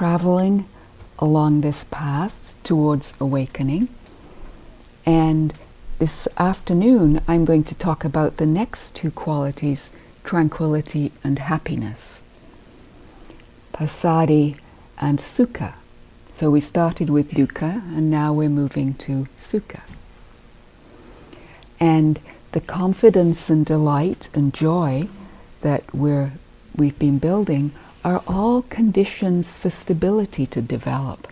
traveling along this path towards awakening. And this afternoon, I'm going to talk about the next two qualities tranquility and happiness. passaddhi and sukha. So we started with dukkha and now we're moving to sukha. And the confidence and delight and joy that we're, we've been building are all conditions for stability to develop.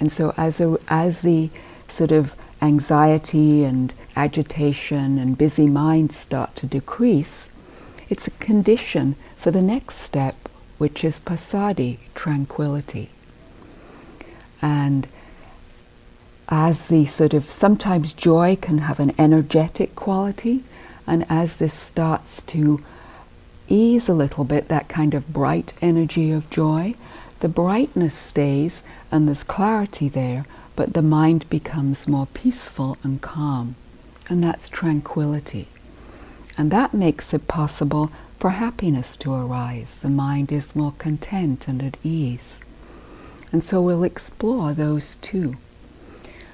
And so as, a, as the sort of anxiety and agitation and busy mind start to decrease, it's a condition for the next step, which is passaddhi, tranquility. And as the sort of sometimes joy can have an energetic quality, and as this starts to ease a little bit, that kind of bright energy of joy, the brightness stays and there's clarity there, but the mind becomes more peaceful and calm. And that's tranquility. And that makes it possible for happiness to arise. The mind is more content and at ease. And so we'll explore those two.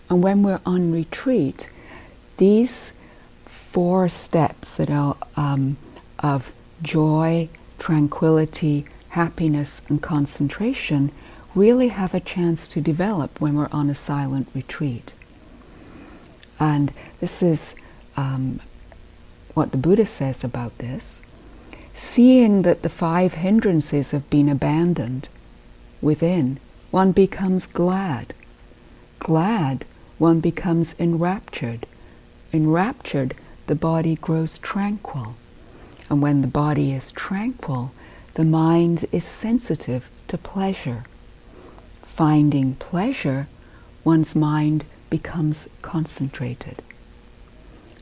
And when we're on retreat, these four steps that are um, of joy, tranquility, happiness, and concentration really have a chance to develop when we're on a silent retreat. And this is um, what the Buddha says about this. Seeing that the five hindrances have been abandoned within, one becomes glad. Glad, one becomes enraptured. Enraptured, the body grows tranquil. And when the body is tranquil, the mind is sensitive to pleasure. Finding pleasure, one's mind becomes concentrated.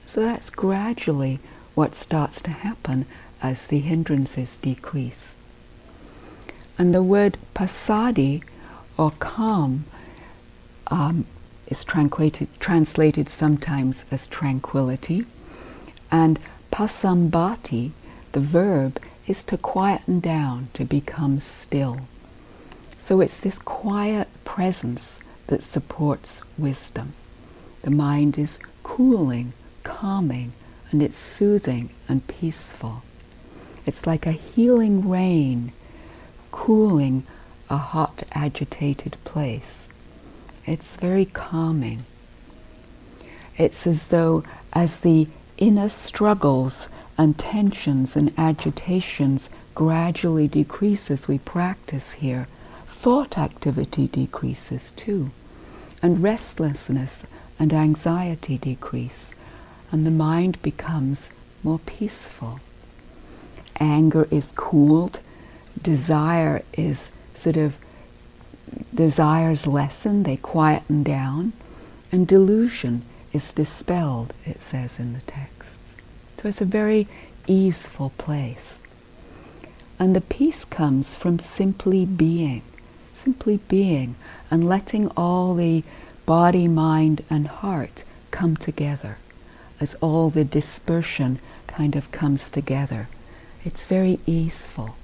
So that's gradually what starts to happen as the hindrances decrease. And the word passaddhi or calm, um, is translated, sometimes as tranquility, and Passambhati, the verb, is to quieten down, to become still. So it's this quiet presence that supports wisdom. The mind is cooling, calming, and it's soothing and peaceful. It's like a healing rain cooling a hot, agitated place. It's very calming. It's as though, as the inner struggles and tensions and agitations gradually decrease as we practice here, thought activity decreases too, and restlessness and anxiety decrease, and the mind becomes more peaceful. Anger is cooled, desire is sort of, desires lessen, they quieten down, and delusion is dispelled, it says in the texts. So it's a very easeful place. And the peace comes from simply being, simply being, and letting all the body, mind, and heart come together as all the dispersion kind of comes together. It's very easeful.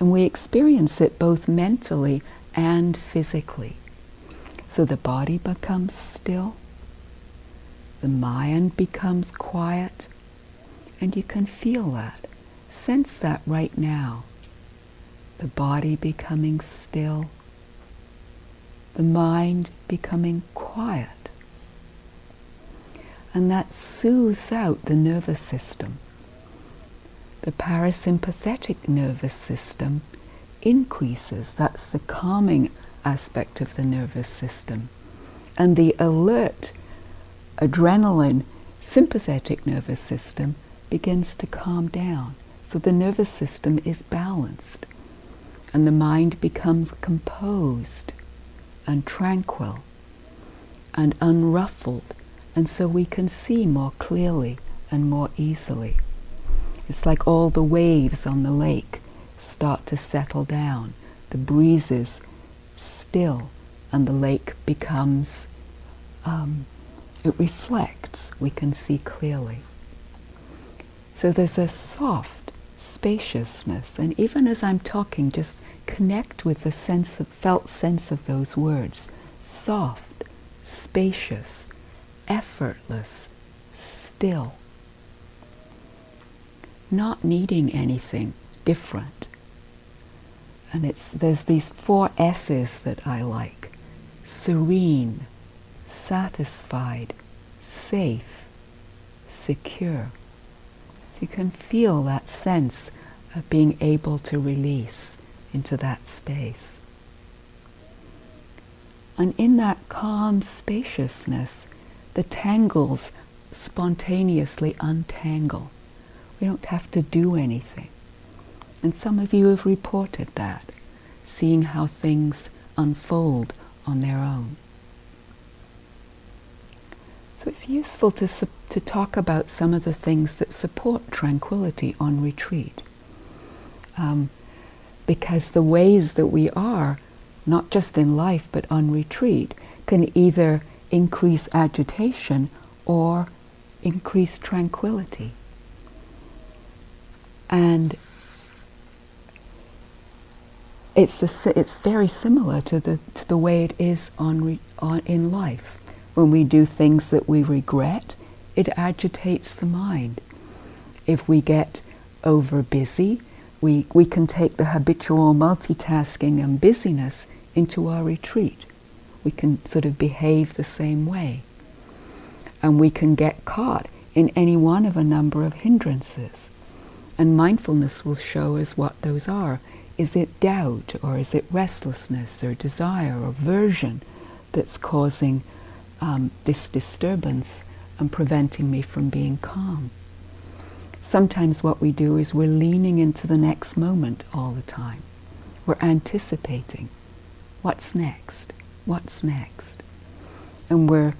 And we experience it both mentally and physically. So the body becomes still, the mind becomes quiet, and you can feel that. Sense that right now. The body becoming still, the mind becoming quiet. And that soothes out the nervous system. The parasympathetic nervous system increases. That's the calming aspect of the nervous system. And the alert adrenaline sympathetic nervous system begins to calm down. So the nervous system is balanced and the mind becomes composed and tranquil and unruffled, and so we can see more clearly and more easily. It's like all the waves on the lake start to settle down, the breezes still, and the lake becomes um, it reflects, we can see clearly. So there's a soft spaciousness. And even as I'm talking, just connect with the sense of, felt sense of those words. Soft, spacious, effortless, still. Not needing anything different. And it's, there's these four S's that I like. Serene, satisfied, safe, secure. So you can feel that sense of being able to release into that space. And in that calm spaciousness, the tangles spontaneously untangle. We don't have to do anything. And some of you have reported that, seeing how things unfold on their own. So it's useful to, to talk about some of the things that support tranquility on retreat. Um, because the ways that we are, not just in life but on retreat, can either increase agitation or increase tranquility. And it's, the, it's very similar to the, to the way it is on, re, on, in life. When we do things that we regret, it agitates the mind. If we get over busy, we, we can take the habitual multitasking and busyness into our retreat. We can sort of behave the same way. And we can get caught in any one of a number of hindrances. And mindfulness will show us what those are. Is it doubt, or is it restlessness, or desire, or aversion that's causing um, this disturbance and preventing me from being calm. Sometimes what we do is we're leaning into the next moment all the time. We're anticipating what's next, what's next. And we're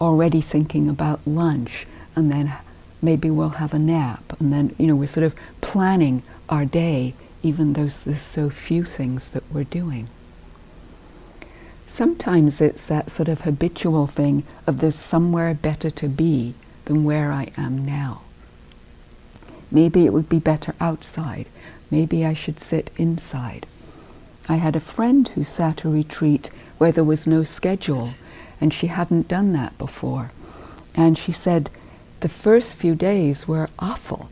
already thinking about lunch and then maybe we'll have a nap and then you know we're sort of planning our day even though there's so few things that we're doing. Sometimes it's that sort of habitual thing of there's somewhere better to be than where I am now. Maybe it would be better outside. Maybe I should sit inside. I had a friend who sat a retreat where there was no schedule, and she hadn't done that before. And she said the first few days were awful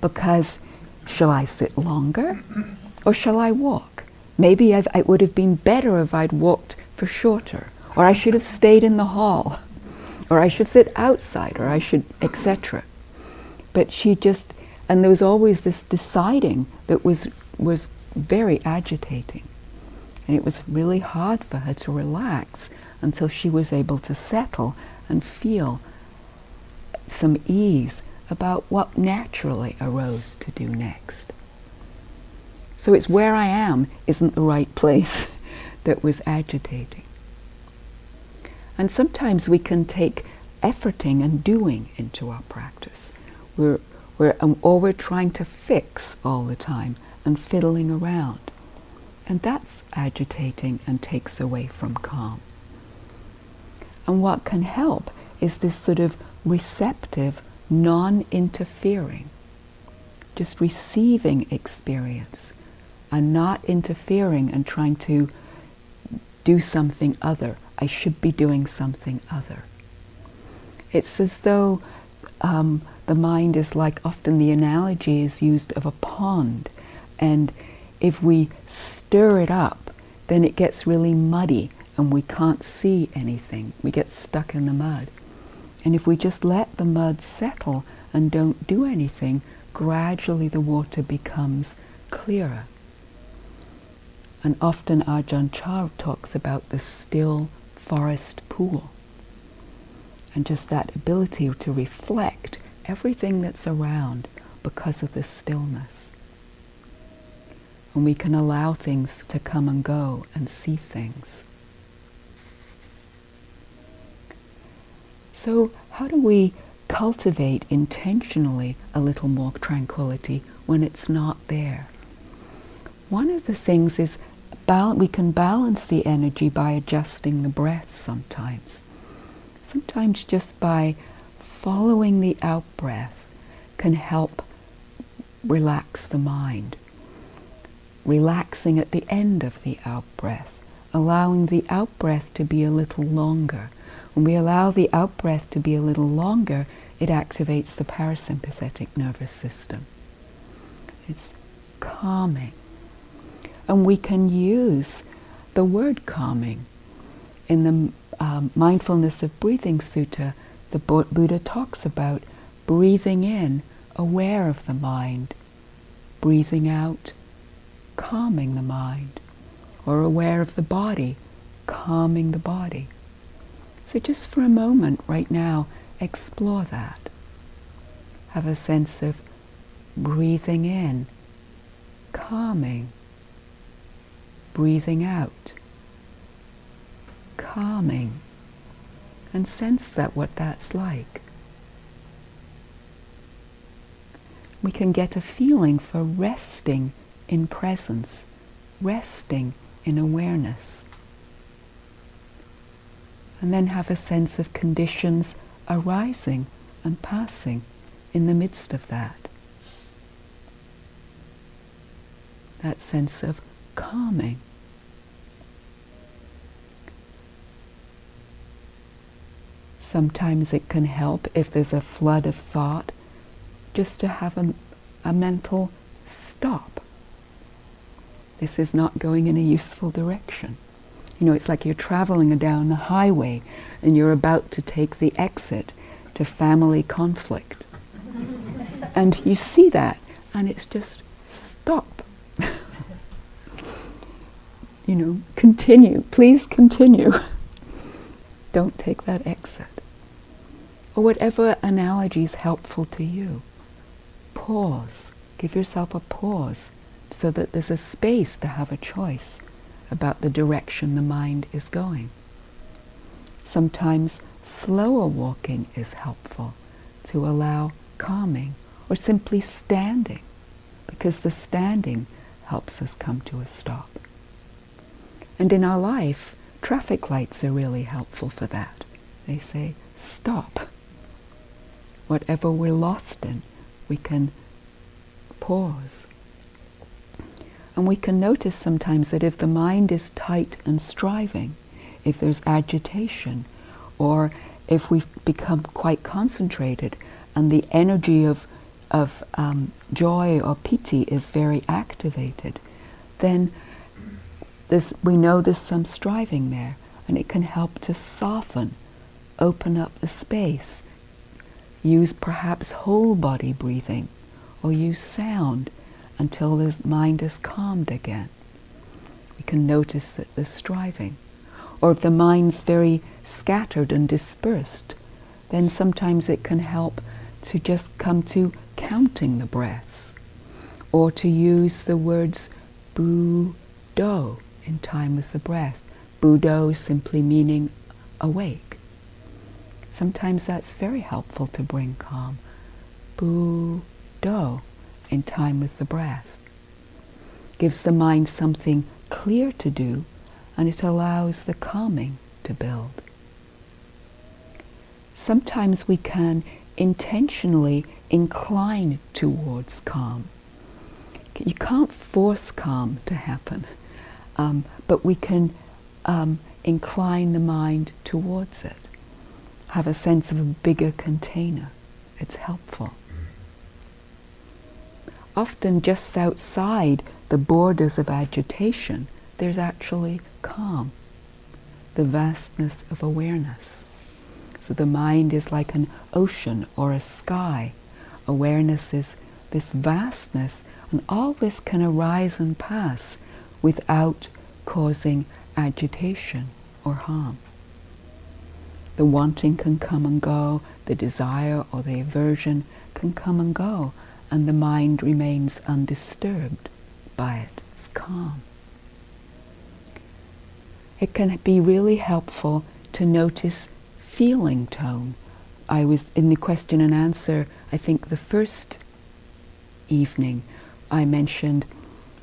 because shall I sit longer or shall I walk? Maybe I've, it would have been better if I'd walked for shorter, or I should have stayed in the hall, or I should sit outside, or I should, etc. But she just, and there was always this deciding that was, was very agitating. And it was really hard for her to relax until she was able to settle and feel some ease about what naturally arose to do next. So it's where I am isn't the right place. that was agitating. And sometimes we can take efforting and doing into our practice. We're, we're, um, or we're trying to fix all the time and fiddling around. And that's agitating and takes away from calm. And what can help is this sort of receptive, non interfering, just receiving experience and not interfering and trying to do something other. I should be doing something other. It's as though um, the mind is like often the analogy is used of a pond, and if we stir it up, then it gets really muddy and we can't see anything. We get stuck in the mud. And if we just let the mud settle and don't do anything, gradually the water becomes clearer. And often Ajahn Chah talks about the still forest pool. And just that ability to reflect everything that's around because of the stillness. And we can allow things to come and go and see things. So, how do we cultivate intentionally a little more tranquility when it's not there? One of the things is bal- we can balance the energy by adjusting the breath sometimes. Sometimes just by following the out breath can help relax the mind. Relaxing at the end of the out breath, allowing the out breath to be a little longer. When we allow the out breath to be a little longer, it activates the parasympathetic nervous system. It's calming. And we can use the word calming. In the um, Mindfulness of Breathing Sutta, the Buddha talks about breathing in, aware of the mind, breathing out, calming the mind, or aware of the body, calming the body. So just for a moment right now, explore that. Have a sense of breathing in, calming, breathing out, calming, and sense that what that's like. We can get a feeling for resting in presence, resting in awareness. And then have a sense of conditions arising and passing in the midst of that. That sense of calming. Sometimes it can help if there's a flood of thought just to have a, a mental stop. This is not going in a useful direction. You know, it's like you're traveling down the highway and you're about to take the exit to family conflict. and you see that, and it's just stop. you know, continue. Please continue. Don't take that exit. Or whatever analogy is helpful to you. Pause. Give yourself a pause so that there's a space to have a choice about the direction the mind is going. Sometimes slower walking is helpful to allow calming or simply standing because the standing helps us come to a stop. And in our life, traffic lights are really helpful for that. They say, stop. Whatever we're lost in, we can pause. And we can notice sometimes that if the mind is tight and striving, if there's agitation, or if we've become quite concentrated and the energy of, of um, joy or piti is very activated, then this, we know there's some striving there, and it can help to soften, open up the space. Use perhaps whole body breathing, or use sound until the mind is calmed again. We can notice that there's striving. Or if the mind's very scattered and dispersed, then sometimes it can help to just come to counting the breaths, or to use the words bu do in time with the breath. Buddho simply meaning awake. Sometimes that's very helpful to bring calm. Bu do in time with the breath. Gives the mind something clear to do, and it allows the calming to build. Sometimes we can intentionally incline towards calm. You can't force calm to happen, um, but we can um, incline the mind towards it. Have a sense of a bigger container. It's helpful often just outside the borders of agitation, there's actually calm, the vastness of awareness. So the mind is like an ocean or a sky. Awareness is this vastness, and all this can arise and pass without causing agitation or harm. The wanting can come and go, the desire or the aversion can come and go, and the mind remains undisturbed by it. It's calm. It can be really helpful to notice feeling tone. I was in the question and answer, I think the first evening, I mentioned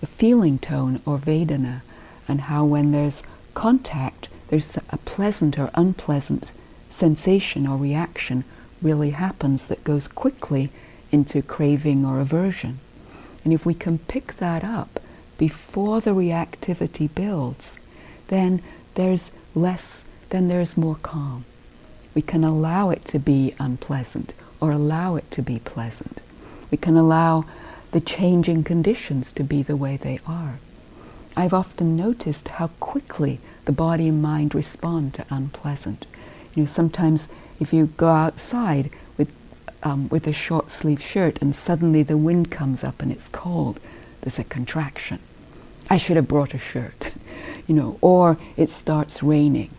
the feeling tone or Vedana and how when there's contact, there's a pleasant or unpleasant sensation or reaction really happens that goes quickly into craving or aversion. And if we can pick that up before the reactivity builds, then there's less, then there's more calm. We can allow it to be unpleasant or allow it to be pleasant. We can allow the changing conditions to be the way they are. I've often noticed how quickly the body and mind respond to unpleasant. You know, sometimes if you go outside with, um, with a short sleeve shirt and suddenly the wind comes up and it's cold, there's a contraction. I should have brought a shirt, you know, or it starts raining.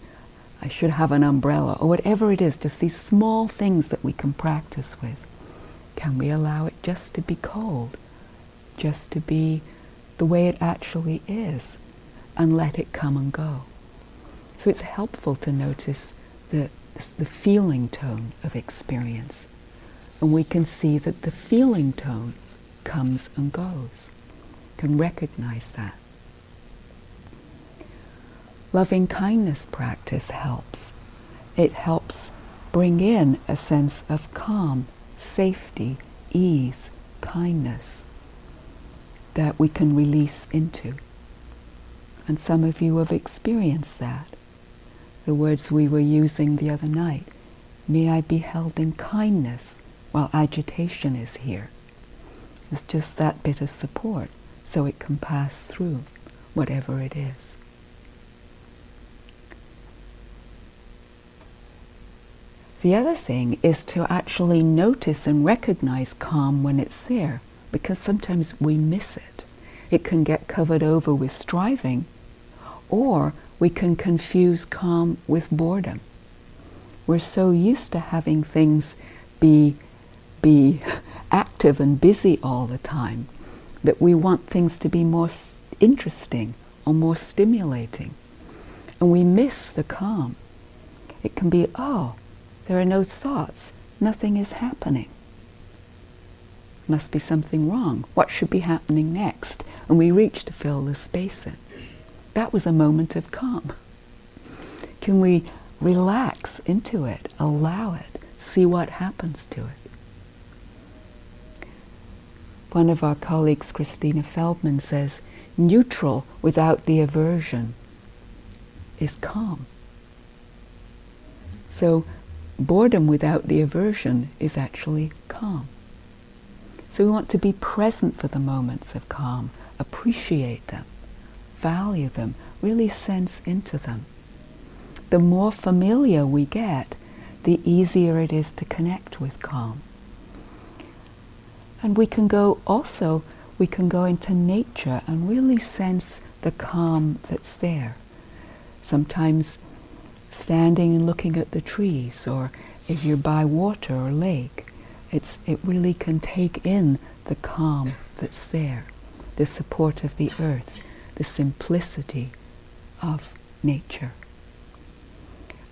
I should have an umbrella, or whatever it is, just these small things that we can practice with. Can we allow it just to be cold, just to be the way it actually is, and let it come and go? So it's helpful to notice the, the feeling tone of experience. And we can see that the feeling tone comes and goes. Can recognize that. Loving kindness practice helps. It helps bring in a sense of calm, safety, ease, kindness that we can release into. And some of you have experienced that the words we were using the other night. May I be held in kindness while agitation is here. It's just that bit of support so it can pass through whatever it is. The other thing is to actually notice and recognize calm when it's there, because sometimes we miss it. It can get covered over with striving, or we can confuse calm with boredom. We're so used to having things be, be active and busy all the time that we want things to be more interesting or more stimulating. And we miss the calm. It can be, oh, there are no thoughts, nothing is happening. Must be something wrong. What should be happening next? And we reach to fill the space in. That was a moment of calm. Can we relax into it, allow it, see what happens to it? One of our colleagues, Christina Feldman, says neutral without the aversion is calm. So, boredom without the aversion is actually calm. So, we want to be present for the moments of calm, appreciate them value them, really sense into them. The more familiar we get, the easier it is to connect with calm. And we can go also, we can go into nature and really sense the calm that's there. Sometimes standing and looking at the trees, or if you're by water or lake, it's, it really can take in the calm that's there, the support of the earth, the simplicity of nature.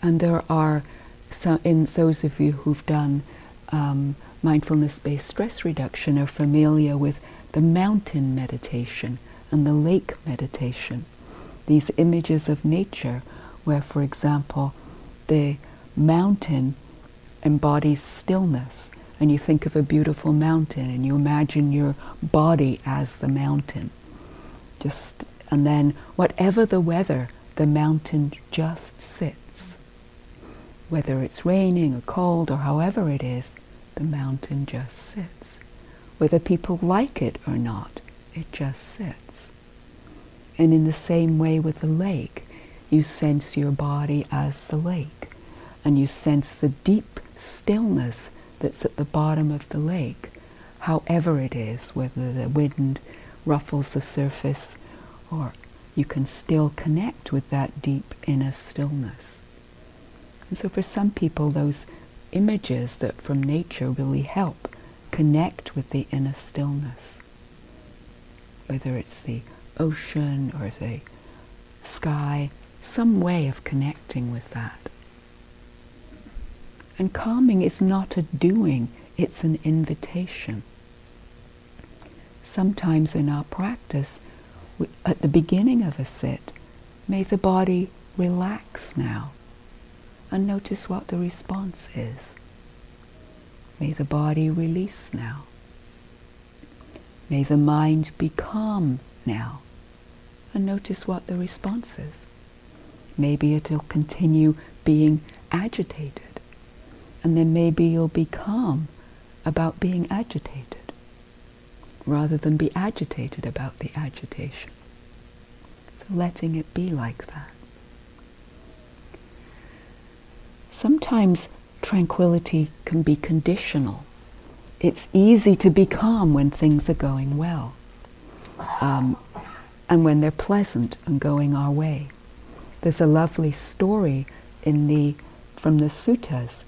And there are, some, in those of you who've done um, mindfulness-based stress reduction are familiar with the mountain meditation and the lake meditation. These images of nature where, for example, the mountain embodies stillness and you think of a beautiful mountain and you imagine your body as the mountain. Just and then, whatever the weather, the mountain just sits. Whether it's raining or cold or however it is, the mountain just sits. Whether people like it or not, it just sits. And in the same way with the lake, you sense your body as the lake, and you sense the deep stillness that's at the bottom of the lake, however it is, whether the wind ruffles the surface you can still connect with that deep inner stillness. And so for some people, those images that from nature really help connect with the inner stillness. Whether it's the ocean or the sky, some way of connecting with that. And calming is not a doing, it's an invitation. Sometimes in our practice, at the beginning of a sit, may the body relax now and notice what the response is. May the body release now. May the mind be calm now. And notice what the response is. Maybe it'll continue being agitated. And then maybe you'll be calm about being agitated rather than be agitated about the agitation. So letting it be like that. Sometimes tranquility can be conditional. It's easy to be calm when things are going well um, and when they're pleasant and going our way. There's a lovely story in the, from the suttas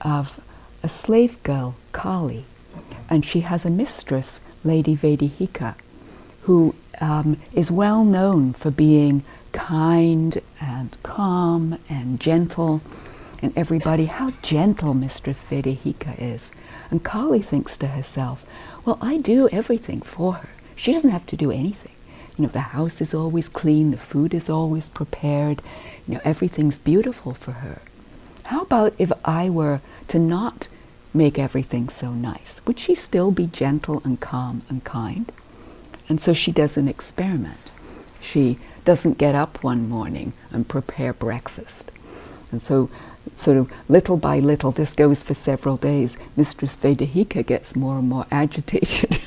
of a slave girl, Kali, and she has a mistress, Lady Vedehika, who um, is well known for being kind and calm and gentle. And everybody, how gentle Mistress Vedehika is. And Kali thinks to herself, well, I do everything for her. She doesn't have to do anything. You know, the house is always clean, the food is always prepared, you know, everything's beautiful for her. How about if I were to not make everything so nice? Would she still be gentle and calm and kind? And so she does an experiment. She doesn't get up one morning and prepare breakfast. And so, sort of little by little, this goes for several days, Mistress Vedehika gets more and more agitated.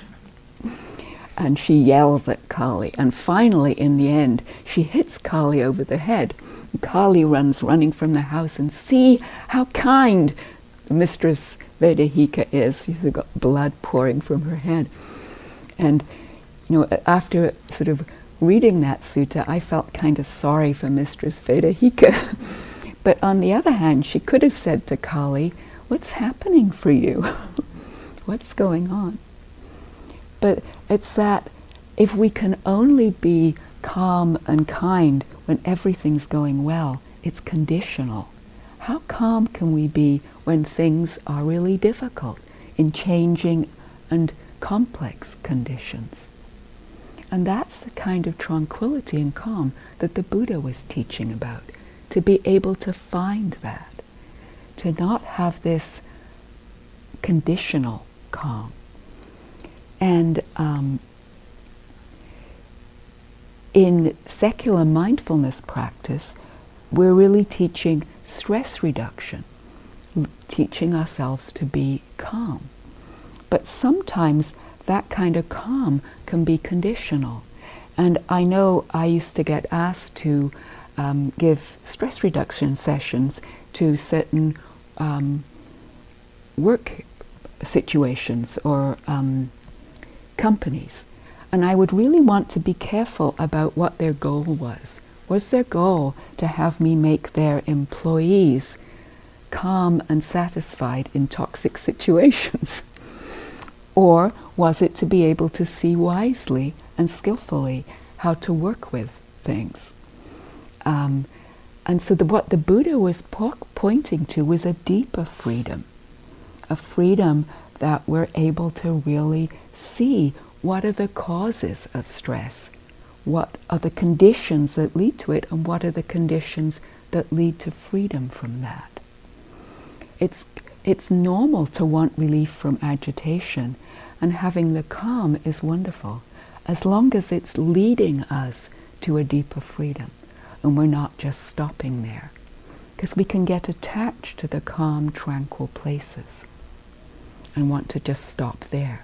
and she yells at Kali. And finally, in the end, she hits Kali over the head. Kali runs running from the house and see how kind Mistress Vedehika is. She's got blood pouring from her head. And you know, after sort of reading that sutta, I felt kind of sorry for Mistress Vedehika. but on the other hand, she could have said to Kali, What's happening for you? What's going on? But it's that if we can only be calm and kind when everything's going well, it's conditional. How calm can we be when things are really difficult in changing and complex conditions? And that's the kind of tranquility and calm that the Buddha was teaching about, to be able to find that, to not have this conditional calm. And um, in secular mindfulness practice, we're really teaching stress reduction, teaching ourselves to be calm. But sometimes that kind of calm can be conditional. And I know I used to get asked to um, give stress reduction sessions to certain um, work situations or um, companies. And I would really want to be careful about what their goal was. Was their goal to have me make their employees calm and satisfied in toxic situations? or was it to be able to see wisely and skillfully how to work with things? Um, and so the, what the Buddha was po- pointing to was a deeper freedom, a freedom that we're able to really see what are the causes of stress, what are the conditions that lead to it, and what are the conditions that lead to freedom from that. It's, it's normal to want relief from agitation, and having the calm is wonderful, as long as it's leading us to a deeper freedom and we're not just stopping there. Because we can get attached to the calm, tranquil places and want to just stop there.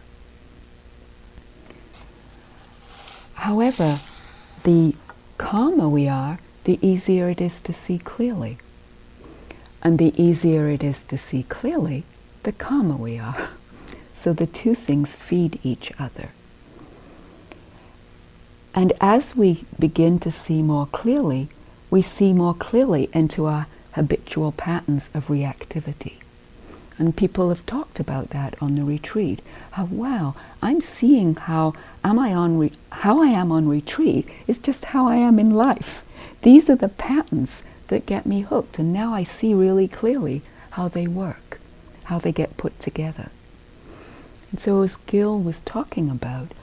However, the calmer we are, the easier it is to see clearly. And the easier it is to see clearly, the calmer we are. So the two things feed each other. And as we begin to see more clearly, we see more clearly into our habitual patterns of reactivity. And people have talked about that on the retreat. How wow, I'm seeing how am I on re- how I am on retreat is just how I am in life. These are the patterns that get me hooked, and now I see really clearly how they work, how they get put together. And so, as Gil was talking about,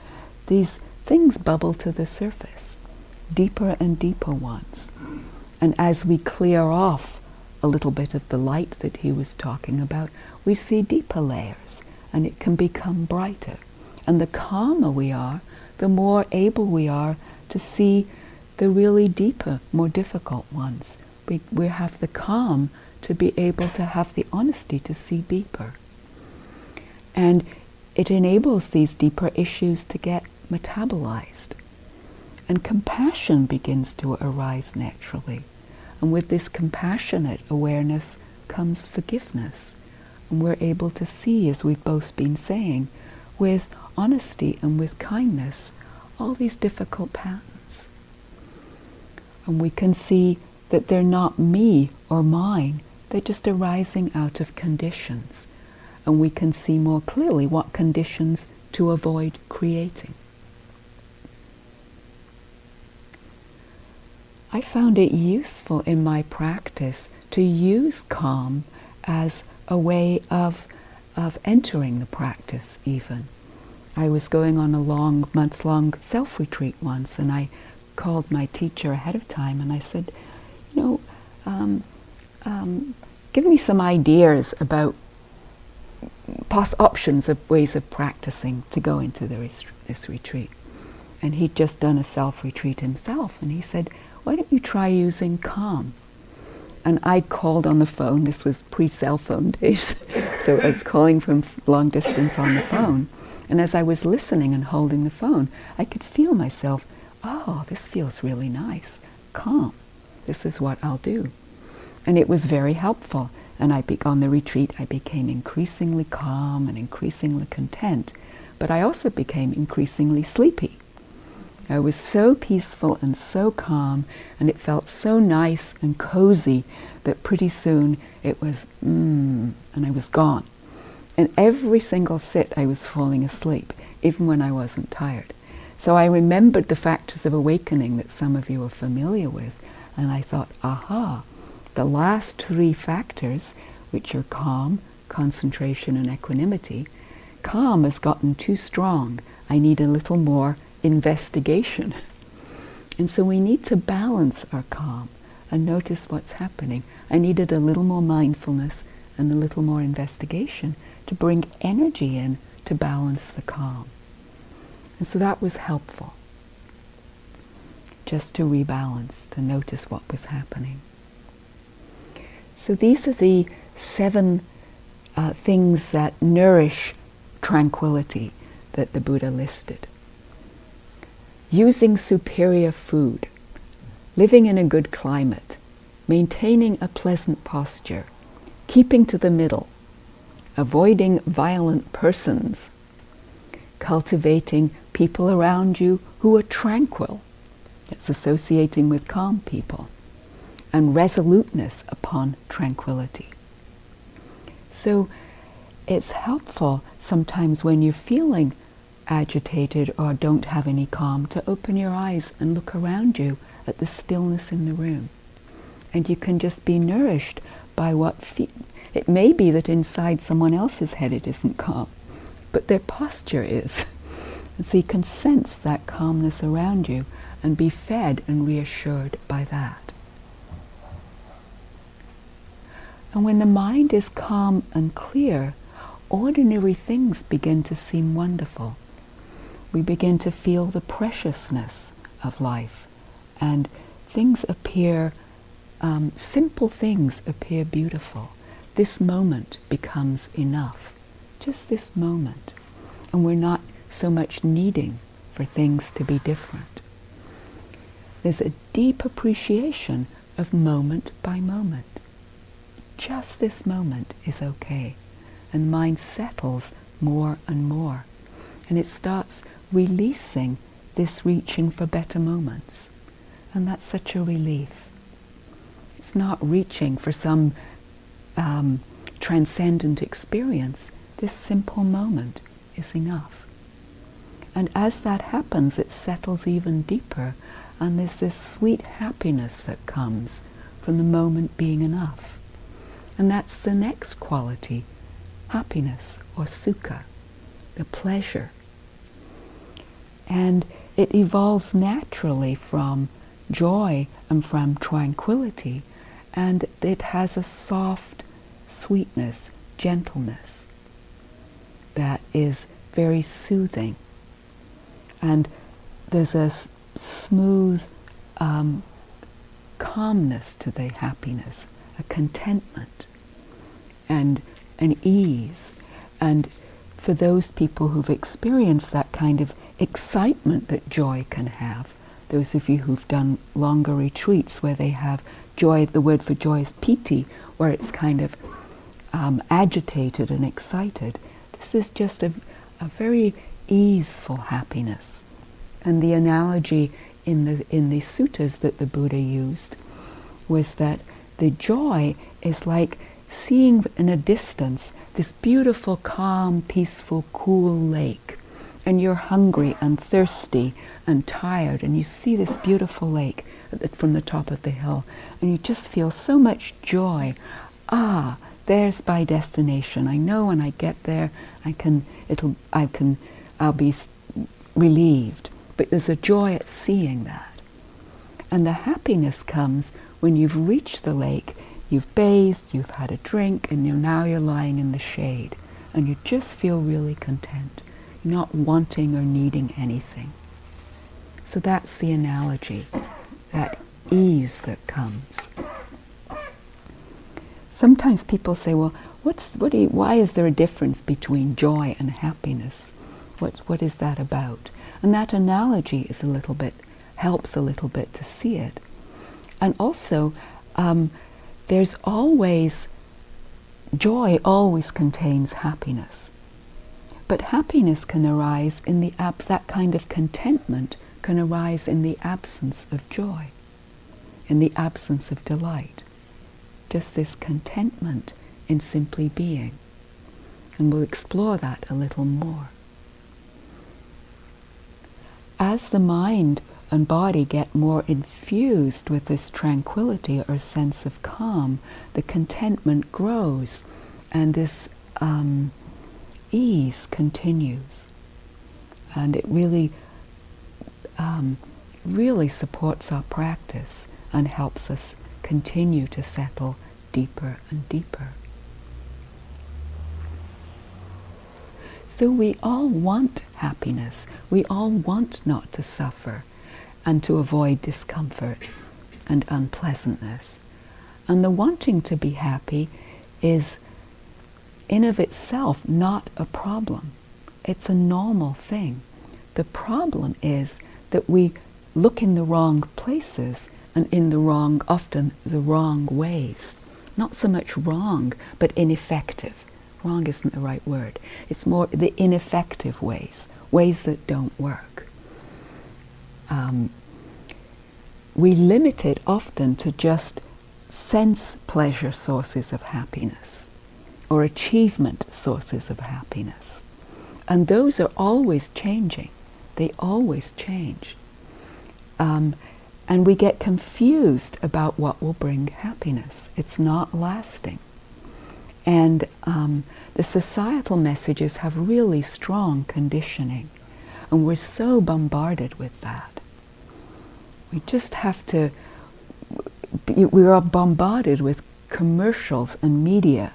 these things bubble to the surface, deeper and deeper ones. And as we clear off a little bit of the light that he was talking about, we see deeper layers, and it can become brighter. And the calmer we are, the more able we are to see the really deeper, more difficult ones. We, we have the calm to be able to have the honesty to see deeper. And it enables these deeper issues to get metabolized. And compassion begins to arise naturally. And with this compassionate awareness comes forgiveness. And we're able to see, as we've both been saying, with honesty and with kindness, all these difficult patterns. And we can see that they're not me or mine, they're just arising out of conditions. And we can see more clearly what conditions to avoid creating. I found it useful in my practice to use calm as a way of, of entering the practice, even. I was going on a long, month long self retreat once, and I called my teacher ahead of time and I said, You know, um, um, give me some ideas about past options of ways of practicing to go into this retreat. And he'd just done a self retreat himself, and he said, Why don't you try using calm? And I called on the phone, this was pre cell phone days, so I was calling from long distance on the phone. And as I was listening and holding the phone, I could feel myself, oh, this feels really nice, calm. This is what I'll do. And it was very helpful. And I be- on the retreat, I became increasingly calm and increasingly content. But I also became increasingly sleepy. I was so peaceful and so calm, and it felt so nice and cozy that pretty soon it was mmm, and I was gone. And every single sit, I was falling asleep, even when I wasn't tired. So I remembered the factors of awakening that some of you are familiar with, and I thought, aha, the last three factors, which are calm, concentration, and equanimity, calm has gotten too strong. I need a little more investigation. And so we need to balance our calm and notice what's happening. I needed a little more mindfulness and a little more investigation to bring energy in to balance the calm. And so that was helpful, just to rebalance, to notice what was happening. So these are the seven uh, things that nourish tranquility that the Buddha listed. Using superior food, living in a good climate, maintaining a pleasant posture, keeping to the middle, avoiding violent persons, cultivating people around you who are tranquil. It's associating with calm people. And resoluteness upon tranquility. So it's helpful sometimes when you're feeling agitated or don't have any calm to open your eyes and look around you at the stillness in the room. And you can just be nourished by what it may be that inside someone else's head it isn't calm, but their posture is. And so you can sense that calmness around you and be fed and reassured by that. And when the mind is calm and clear, ordinary things begin to seem wonderful. We begin to feel the preciousness of life, and things appear, um, simple things appear beautiful this moment becomes enough. Just this moment. And we're not so much needing for things to be different. There's a deep appreciation of moment by moment. Just this moment is okay. And mind settles more and more. And it starts releasing this reaching for better moments. And that's such a relief. It's not reaching for some um, transcendent experience, this simple moment is enough. And as that happens, it settles even deeper, and there's this sweet happiness that comes from the moment being enough. And that's the next quality happiness or sukha, the pleasure. And it evolves naturally from joy and from tranquility, and it has a soft sweetness, gentleness that is very soothing. And there's a s- smooth um, calmness to the happiness, a contentment, and an ease. And for those people who've experienced that kind of excitement that joy can have, those of you who've done longer retreats where they have joy, the word for joy is piti, where it's kind of um, agitated and excited. This is just a, a very easeful happiness. And the analogy in the, in the suttas that the Buddha used was that the joy is like seeing in a distance this beautiful, calm, peaceful, cool lake. And you're hungry and thirsty and tired, and you see this beautiful lake from the top of the hill, and you just feel so much joy. Ah, there's my destination. I know when I get there, I can, it'll, I can, I'll be relieved. But there's a joy at seeing that. And the happiness comes when you've reached the lake You've bathed, you've had a drink, and you're, now you're lying in the shade. And you just feel really content. Not wanting or needing anything. So that's the analogy, that ease that comes. Sometimes people say, well, what's, what you, why is there a difference between joy and happiness? What, what is that about? And that analogy is a little bit, helps a little bit to see it. And also, um, there's always, joy always contains happiness. But happiness can arise in the abs- that kind of contentment can arise in the absence of joy, in the absence of delight. Just this contentment in simply being. And we'll explore that a little more. As the mind and body get more infused with this tranquility or sense of calm, the contentment grows and this um, ease continues. And it really, um, really supports our practice and helps us continue to settle deeper and deeper. So we all want happiness. We all want not to suffer and to avoid discomfort and unpleasantness. And the wanting to be happy is, in of itself, not a problem. It's a normal thing. The problem is that we look in the wrong places and in the wrong, often the wrong ways. Not so much wrong, but ineffective. Wrong isn't the right word. It's more the ineffective ways, ways that don't work um, we limit it often to just sense pleasure sources of happiness or achievement sources of happiness. And those are always changing. They always change. Um, and we get confused about what will bring happiness. It's not lasting. And um, the societal messages have really strong conditioning. And we're so bombarded with that. We just have to, we are bombarded with commercials and media,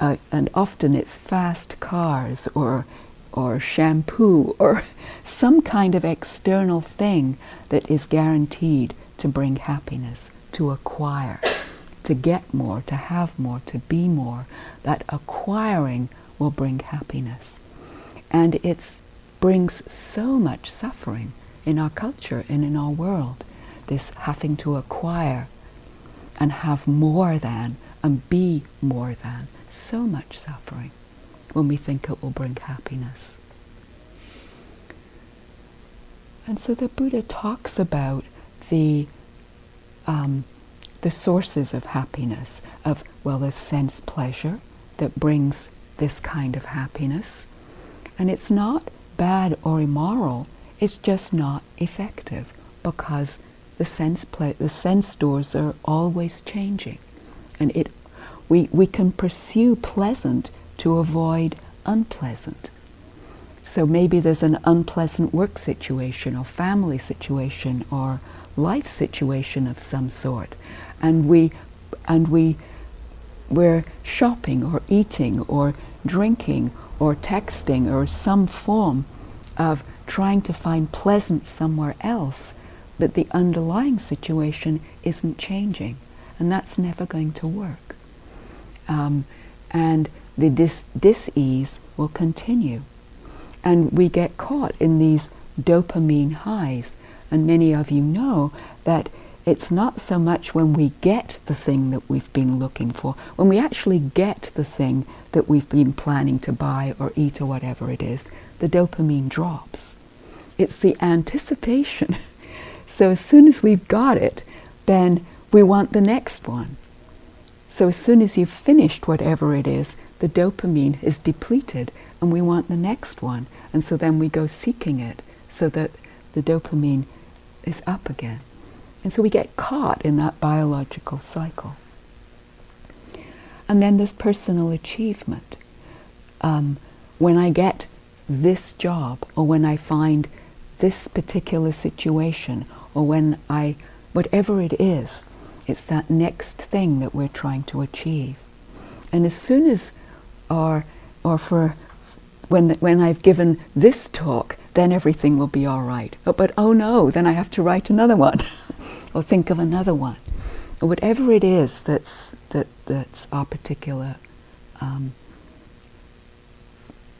uh, and often it's fast cars or, or shampoo or some kind of external thing that is guaranteed to bring happiness, to acquire, to get more, to have more, to be more. That acquiring will bring happiness. And it brings so much suffering in our culture and in our world. This having to acquire and have more than and be more than. So much suffering when we think it will bring happiness. And so the Buddha talks about the um, the sources of happiness of well, there's sense pleasure that brings this kind of happiness, and it's not bad or immoral. It's just not effective because the sense the sense doors are always changing, and it we we can pursue pleasant to avoid unpleasant. So maybe there's an unpleasant work situation or family situation or life situation of some sort, and we and we we're shopping or eating or drinking or texting or some form of trying to find pleasant somewhere else, but the underlying situation isn't changing. And that's never going to work. Um, and the dis- dis-ease will continue. And we get caught in these dopamine highs. And many of you know that it's not so much when we get the thing that we've been looking for, when we actually get the thing that we've been planning to buy or eat or whatever it is, the dopamine drops. It's the anticipation. so as soon as we've got it, then we want the next one. So as soon as you've finished whatever it is, the dopamine is depleted and we want the next one. And so then we go seeking it so that the dopamine is up again. And so we get caught in that biological cycle. And then there's personal achievement. Um, when I get this job, or when I find this particular situation, or when I, whatever it is, it's that next thing that we're trying to achieve. And as soon as, or, or for, when, the, when I've given this talk, then everything will be all right. Oh, but oh no, then I have to write another one or think of another one. Or whatever it is that's, that, that's our particular um,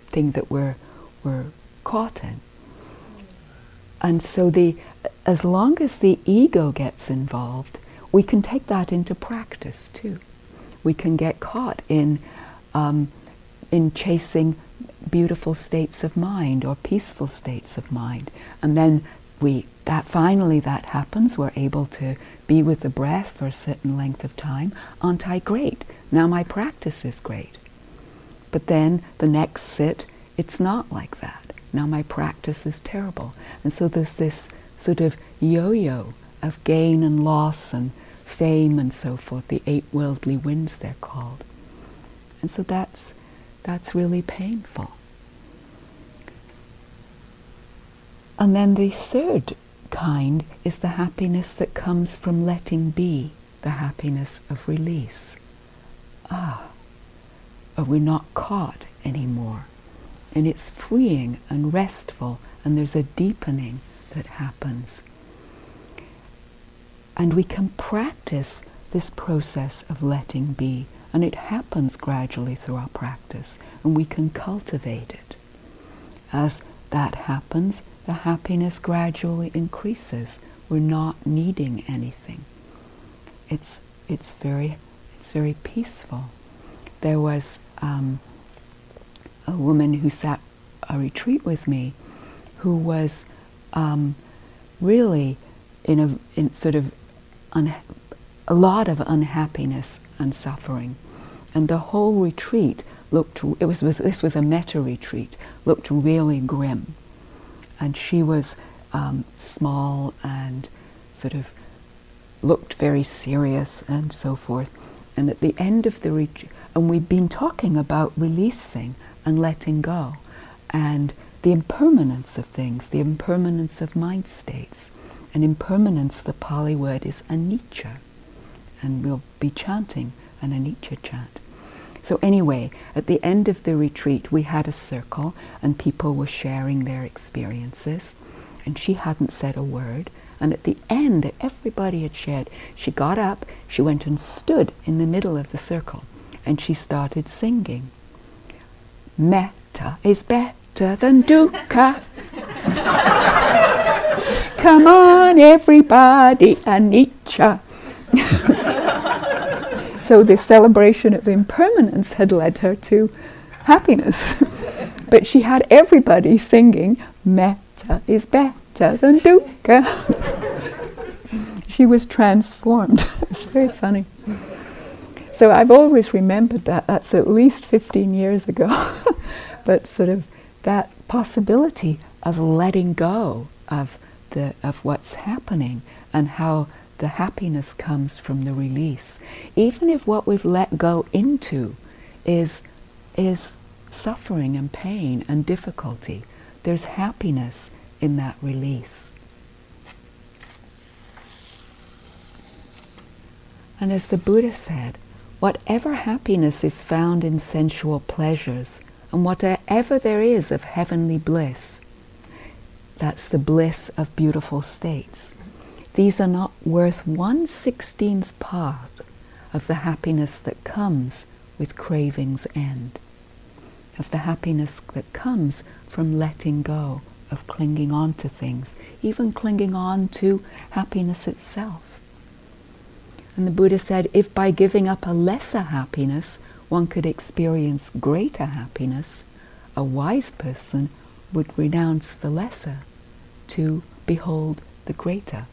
thing that we're, we're caught in. And so the, as long as the ego gets involved, we can take that into practice too. We can get caught in, um, in chasing beautiful states of mind or peaceful states of mind. And then we that finally that happens, we're able to be with the breath for a certain length of time. Aren't I great? Now my practice is great. But then the next sit, it's not like that. Now my practice is terrible. And so there's this sort of yo-yo of gain and loss and fame and so forth, the eight worldly winds they're called. And so that's that's really painful. And then the third kind is the happiness that comes from letting be, the happiness of release. Ah, we're not caught anymore. And it's freeing and restful, and there's a deepening that happens. And we can practice this process of letting be, and it happens gradually through our practice, and we can cultivate it. As that happens, the happiness gradually increases. We're not needing anything. It's, it's, very, it's very peaceful. There was um, a woman who sat a retreat with me who was um, really in a in sort of un- a lot of unhappiness and suffering. And the whole retreat looked, it was, was this was a metta retreat, looked really grim and she was um, small and sort of looked very serious and so forth. And at the end of the retreat, and we've been talking about releasing and letting go and the impermanence of things, the impermanence of mind states. And impermanence, the Pali word is anicca. And we'll be chanting an anicca chant. So, anyway, at the end of the retreat, we had a circle and people were sharing their experiences. And she hadn't said a word. And at the end, everybody had shared. She got up, she went and stood in the middle of the circle, and she started singing. Metta is better than dukkha. Come on, everybody, anicca. So the celebration of impermanence had led her to happiness. but she had everybody singing, Metta is better than dukkha. she was transformed. it's very funny. So I've always remembered that. That's at least 15 years ago. but sort of that possibility of letting go of, the, of what's happening and how the happiness comes from the release. Even if what we've let go into is, is suffering and pain and difficulty, there's happiness in that release. And as the Buddha said, whatever happiness is found in sensual pleasures And whatever there is of heavenly bliss, that's the bliss of beautiful states. These are not worth one sixteenth part of the happiness that comes with craving's end, of the happiness that comes from letting go, of clinging on to things, even clinging on to happiness itself. And the Buddha said if by giving up a lesser happiness one could experience greater happiness, a wise person would renounce the lesser to behold the greater.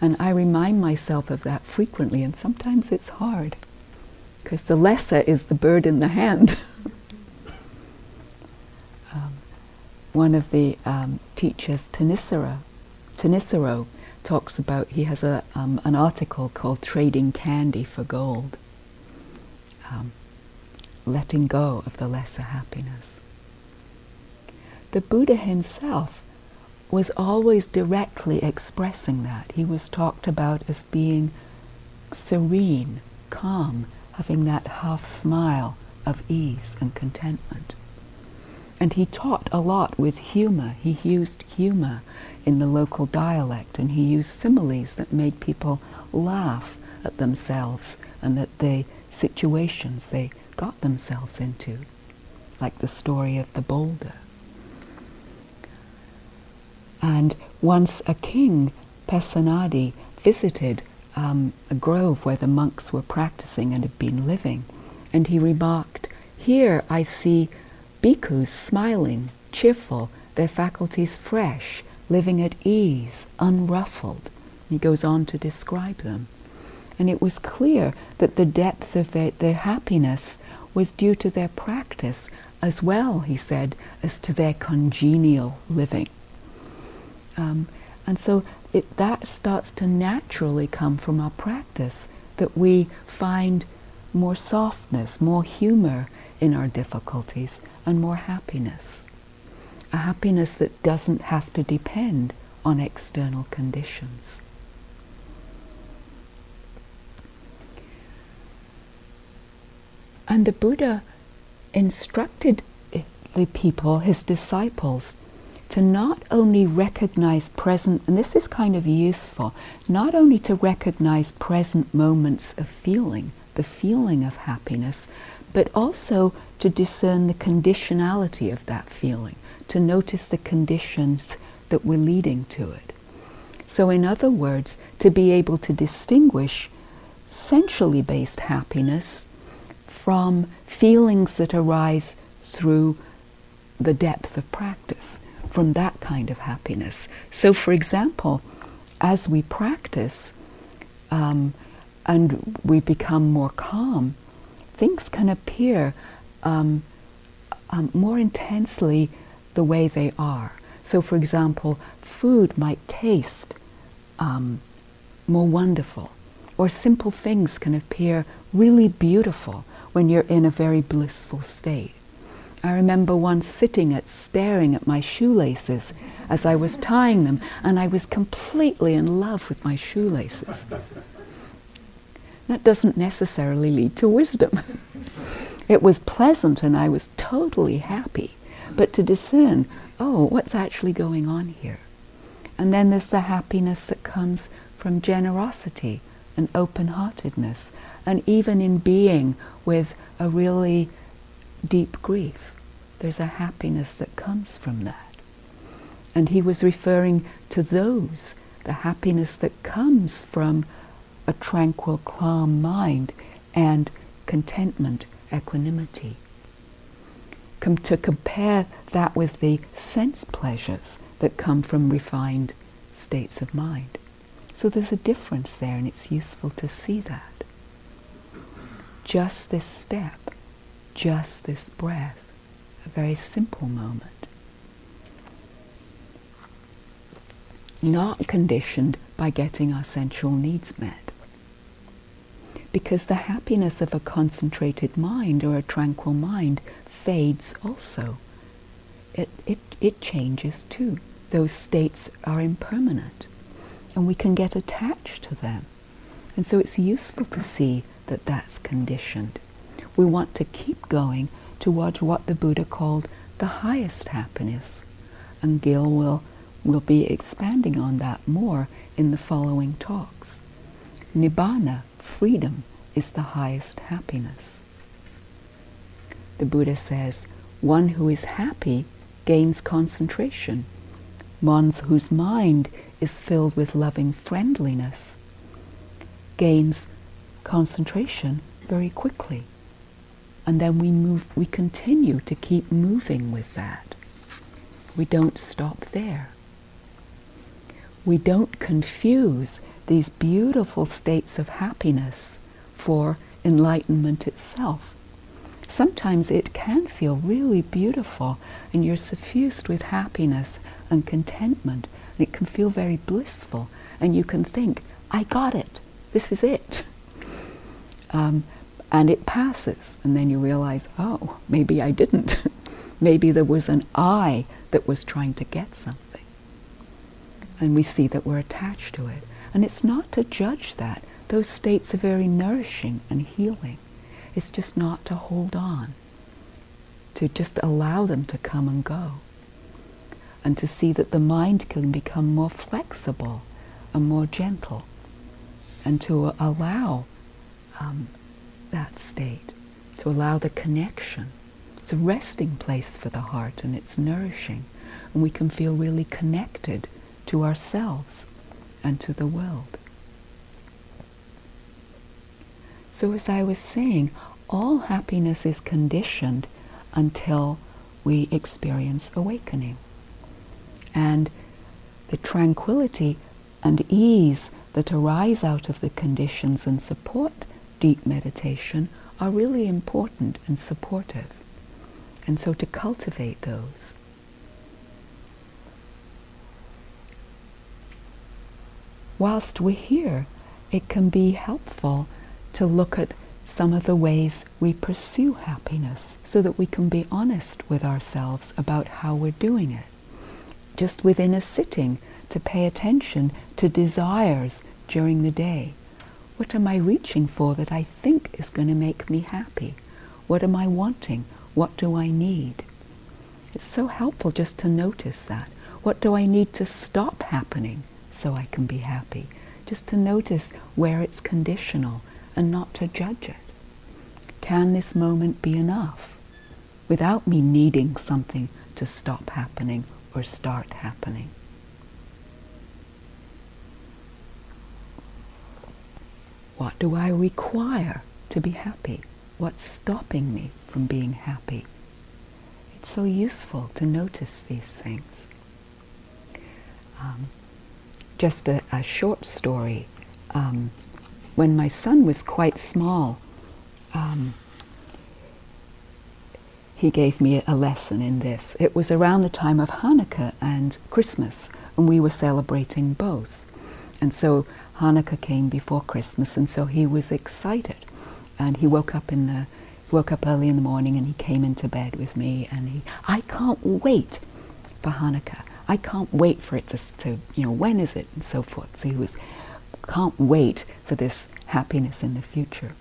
And I remind myself of that frequently, and sometimes it's hard because the lesser is the bird in the hand. um, one of the um, teachers, Thanissaro, Thanissaro, talks about, he has a, um, an article called Trading Candy for Gold, um, letting go of the lesser happiness. The Buddha himself was always directly expressing that. He was talked about as being serene, calm, having that half smile of ease and contentment. And he taught a lot with humor. He used humor in the local dialect and he used similes that made people laugh at themselves and at the situations they got themselves into, like the story of the boulder. And once a king, Pasenadi, visited um, a grove where the monks were practicing and had been living, and he remarked, Here I see bhikkhus smiling, cheerful, their faculties fresh, living at ease, unruffled. He goes on to describe them. And it was clear that the depth of their, their happiness was due to their practice as well, he said, as to their congenial living. Um, and so it, that starts to naturally come from our practice, that we find more softness, more humor in our difficulties, and more happiness. A happiness that doesn't have to depend on external conditions. And the Buddha instructed the people, his disciples, to not only recognize present, and this is kind of useful, not only to recognize present moments of feeling, the feeling of happiness, but also to discern the conditionality of that feeling, to notice the conditions that were leading to it. So, in other words, to be able to distinguish sensually based happiness from feelings that arise through the depth of practice from that kind of happiness. So, for example, as we practice um, and we become more calm, things can appear um, um, more intensely the way they are. So, for example, food might taste um, more wonderful, or simple things can appear really beautiful when you're in a very blissful state. I remember once sitting at staring at my shoelaces as I was tying them, and I was completely in love with my shoelaces. That doesn't necessarily lead to wisdom. it was pleasant and I was totally happy, but to discern, oh, what's actually going on here? And then there's the happiness that comes from generosity and open heartedness, and even in being with a really deep grief. There's a happiness that comes from that. And he was referring to those, the happiness that comes from a tranquil, calm mind and contentment, equanimity. To compare that with the sense pleasures that come from refined states of mind. So there's a difference there, and it's useful to see that. Just this step, just this breath a very simple moment. Not conditioned by getting our sensual needs met. Because the happiness of a concentrated mind or a tranquil mind fades also. It, it, it changes too. Those states are impermanent and we can get attached to them. And so it's useful to see that that's conditioned. We want to keep going towards what the Buddha called the highest happiness. And Gil will, will be expanding on that more in the following talks. Nibbana, freedom, is the highest happiness. The Buddha says, one who is happy gains concentration. One whose mind is filled with loving friendliness gains concentration very quickly. And then we move, we continue to keep moving with that. We don't stop there. We don't confuse these beautiful states of happiness for enlightenment itself. Sometimes it can feel really beautiful and you're suffused with happiness and contentment and it can feel very blissful and you can think, I got it, this is it. Um, and it passes and then you realize, oh, maybe I didn't. maybe there was an I that was trying to get something. And we see that we're attached to it. And it's not to judge that. Those states are very nourishing and healing. It's just not to hold on, to just allow them to come and go, and to see that the mind can become more flexible and more gentle, and to allow um, that state, to allow the connection. It's a resting place for the heart and it's nourishing, and we can feel really connected to ourselves and to the world. So, as I was saying, all happiness is conditioned until we experience awakening. And the tranquility and ease that arise out of the conditions and support deep meditation are really important and supportive. And so to cultivate those. Whilst we're here, it can be helpful to look at some of the ways we pursue happiness so that we can be honest with ourselves about how we're doing it. Just within a sitting, to pay attention to desires during the day. What am I reaching for that I think is going to make me happy? What am I wanting? What do I need? It's so helpful just to notice that. What do I need to stop happening so I can be happy? Just to notice where it's conditional and not to judge it. Can this moment be enough without me needing something to stop happening or start happening? What do I require to be happy? What's stopping me from being happy? It's so useful to notice these things. Um, just a, a, short story. Um, when my son was quite small, um, he gave me a lesson in this. It was around the time of Hanukkah and Christmas, and we were celebrating both. And so Hanukkah came before Christmas, and so he was excited. And he woke up in the woke up early in the morning, and he came into bed with me, and he, I can't wait for Hanukkah. I can't wait for it to, to you know, when is it, and so forth. So he was can't wait for this happiness in the future.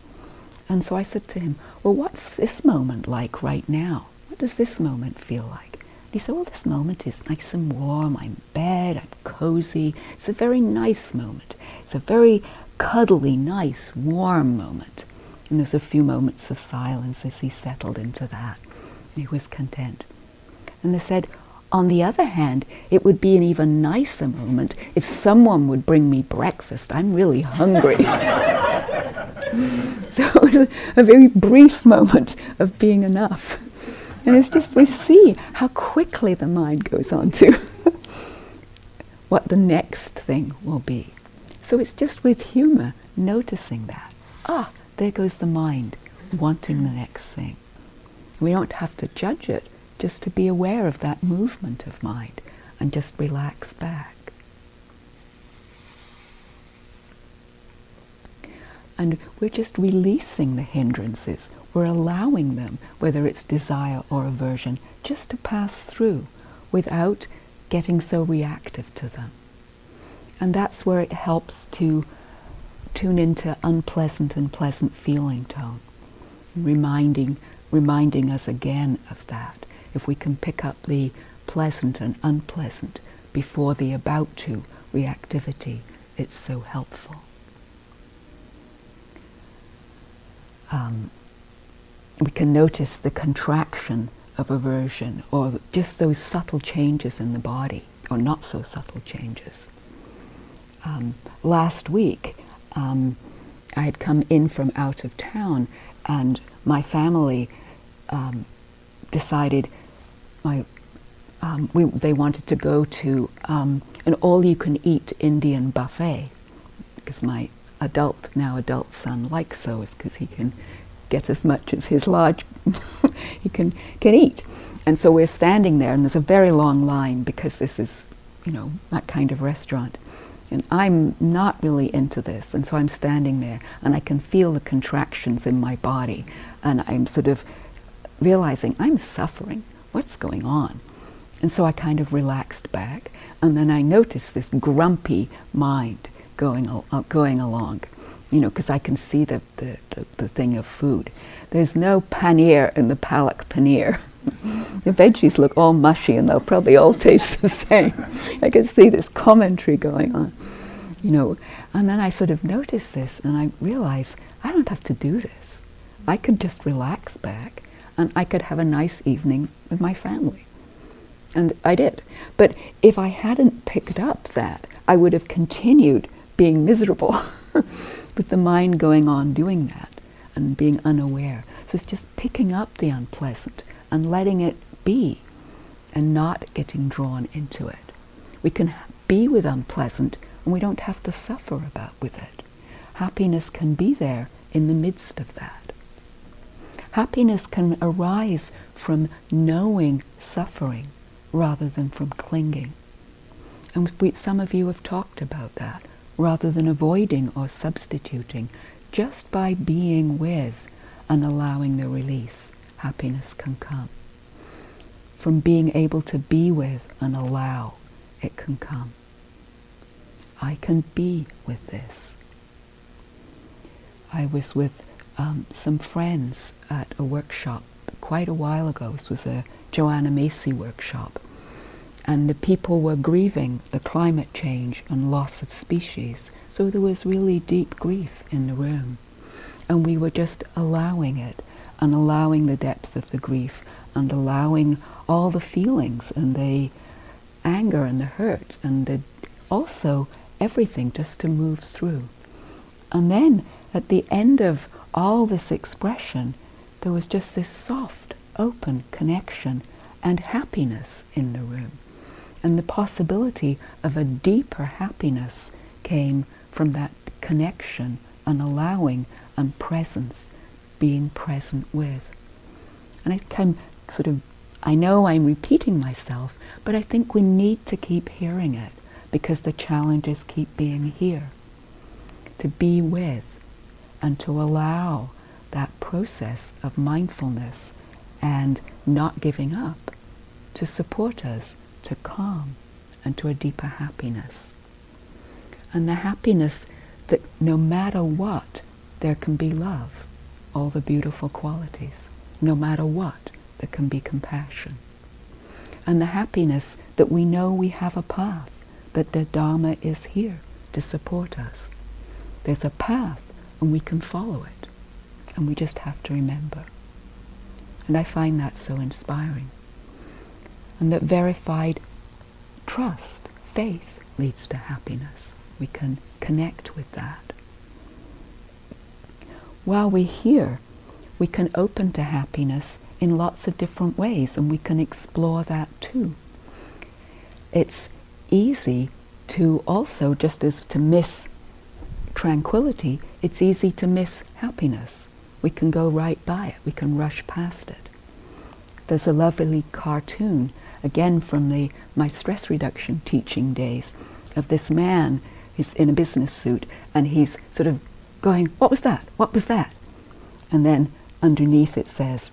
And so I said to him, Well, what's this moment like right now? What does this moment feel like? He said, Well, this moment is nice and warm. I'm in bed, I'm cozy. It's a very nice moment. It's a very cuddly, nice, warm moment. And there's a few moments of silence as he settled into that. He was content. And they said, on the other hand, it would be an even nicer moment if someone would bring me breakfast. I'm really hungry. so it was a very brief moment of being enough. And it's just, we see how quickly the mind goes on to what the next thing will be. So it's just with humor, noticing that. Ah, there goes the mind, wanting the next thing. We don't have to judge it just to be aware of that movement of mind and just relax back. And we're just releasing the hindrances. We're allowing them, whether it's desire or aversion, just to pass through without getting so reactive to them. And that's where it helps to tune into unpleasant and pleasant feeling tone, reminding reminding us again of that. If we can pick up the pleasant and unpleasant before the about to reactivity, it's so helpful. Um, we can notice the contraction of aversion or just those subtle changes in the body or not so subtle changes. Um, last week, um, I had come in from out of town and my family um, decided my um, we, they wanted to go to um, an all-you-can-eat Indian buffet because my adult now adult son likes those because he can get as much as his large he can can eat. And so we're standing there, and there's a very long line because this is, you know, that kind of restaurant. And I'm not really into this, and so I'm standing there, and I can feel the contractions in my body, and I'm sort of realizing I'm suffering. What's going on? And so I kind of relaxed back, and then I noticed this grumpy mind going, al- going along, you know, because I can see the, the, the, the, thing of food. There's no paneer in the palak paneer. the veggies look all mushy and they'll probably all taste the same. I can see this commentary going on, you know. And then I sort of noticed this and I realized I don't have to do this. I could just relax back and I could have a nice evening with my family. And I did. But if I hadn't picked up that, I would have continued being miserable with the mind going on doing that and being unaware. So it's just picking up the unpleasant and letting it be and not getting drawn into it. We can be with unpleasant and we don't have to suffer about with it. Happiness can be there in the midst of that. Happiness can arise from knowing suffering rather than from clinging. And we, some of you have talked about that, rather than avoiding or substituting, just by being with and allowing the release, happiness can come. From being able to be with and allow, it can come. I can be with this. I was with um, some friends at a workshop quite a while ago. This was a Joanna Macy workshop. And the people were grieving the climate change and loss of species. So there was really deep grief in the room. And we were just allowing it and allowing the depth of the grief and allowing all the feelings and the anger and the hurt and the, also everything just to move through. And then at the end of all this expression, there was just this soft, open connection and happiness in the room. And the possibility of a deeper happiness came from that connection and allowing and presence, being present with. And I can sort of, I know I'm repeating myself, but I think we need to keep hearing it because the challenges keep being here. To be with and to allow that process of mindfulness and not giving up to support us to calm and to a deeper happiness. And the happiness that no matter what, there can be love, all the beautiful qualities. No matter what, there can be compassion. And the happiness that we know we have a path, that the Dharma is here to support us. There's a path and we can follow it. And we just have to remember. And I find that so inspiring. And that verified trust, faith, leads to happiness. We can connect with that. While we're here, we can open to happiness in lots of different ways, and we can explore that too. It's easy to also, just as to miss tranquility, it's easy to miss happiness we can go right by it. We can rush past it. There's a lovely cartoon, again from the my stress reduction teaching days, of this man. He's in a business suit and he's sort of going, "What was that? What was that?" And then underneath it says,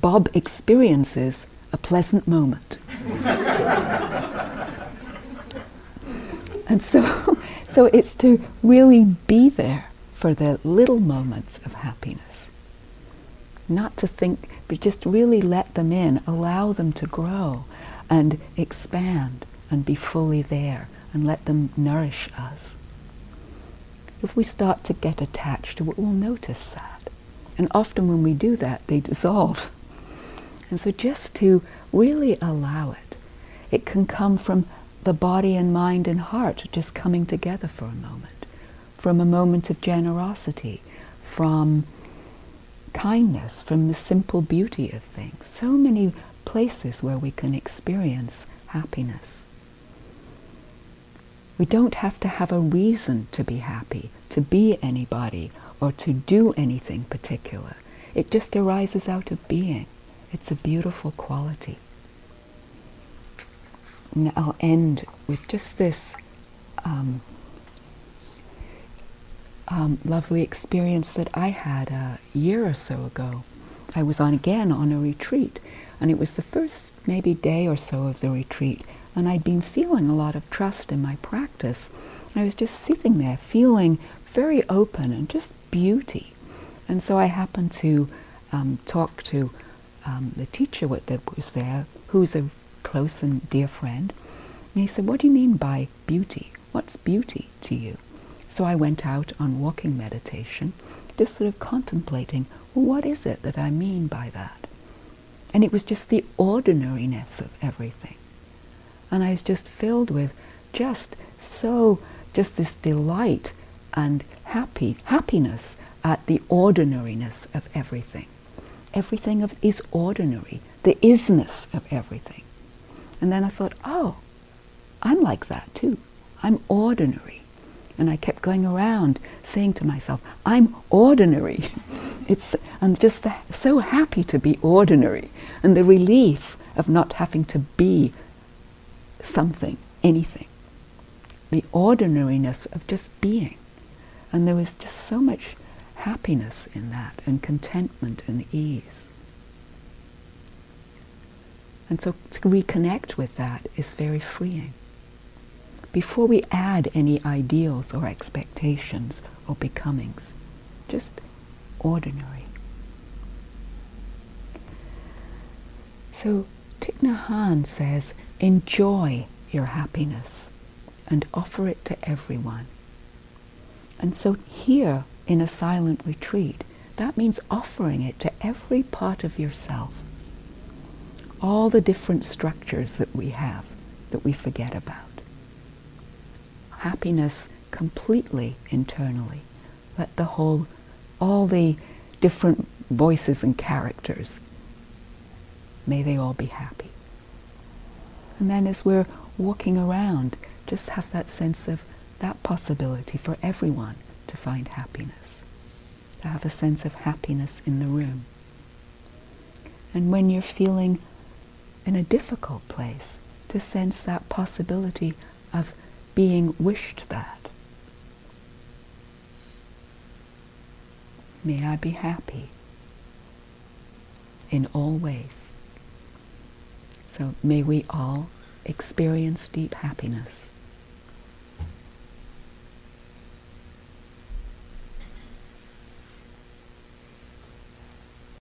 "Bob experiences a pleasant moment." and so, so it's to really be there for the little moments of happiness. not to think, but just really let them in, allow them to grow and expand and be fully there and let them nourish us. If we start to get attached to it, we'll notice that. And often when we do that, they dissolve. And so just to really allow it, it can come from the body and mind and heart just coming together for a moment, from a moment of generosity, from kindness, from the simple beauty of things. So many places where we can experience happiness. We don't have to have a reason to be happy, to be anybody, or to do anything particular. It just arises out of being. It's a beautiful quality. And I'll end with just this um, um, lovely experience that I had a year or so ago. I was on again on a retreat, and it was the first maybe day or so of the retreat, and I'd been feeling a lot of trust in my practice. I was just sitting there feeling very open and just beauty. And so I happened to um, talk to um, the teacher that was there, who's a close and dear friend. And he said, What do you mean by beauty? What's beauty to you? So I went out on walking meditation, just sort of contemplating, well, what is it that I mean by that? And it was just the ordinariness of everything. And I was just filled with just so, just this delight and happy, happiness at the ordinariness of everything. Everything of, is ordinary, the isness of everything. And then I thought, oh, I'm like that too. I'm ordinary. And I kept going around saying to myself, I'm ordinary. it's, I'm just so happy to be ordinary. And the relief of not having to be something, anything. The ordinariness of just being. And there was just so much happiness in that, and contentment and ease. And so to reconnect with that is very freeing before we add any ideals or expectations or becomings. Just ordinary. So Thich Nhat Hanh says, enjoy your happiness and offer it to everyone. And so here in a silent retreat, that means offering it to every part of yourself. All the different structures that we have that we forget about happiness completely internally. Let the whole, all the different voices and characters, may they all be happy. And then as we're walking around, just have that sense of that possibility for everyone to find happiness, to have a sense of happiness in the room. And when you're feeling in a difficult place, to sense that possibility of being wished that. May I be happy in all ways. So may we all experience deep happiness.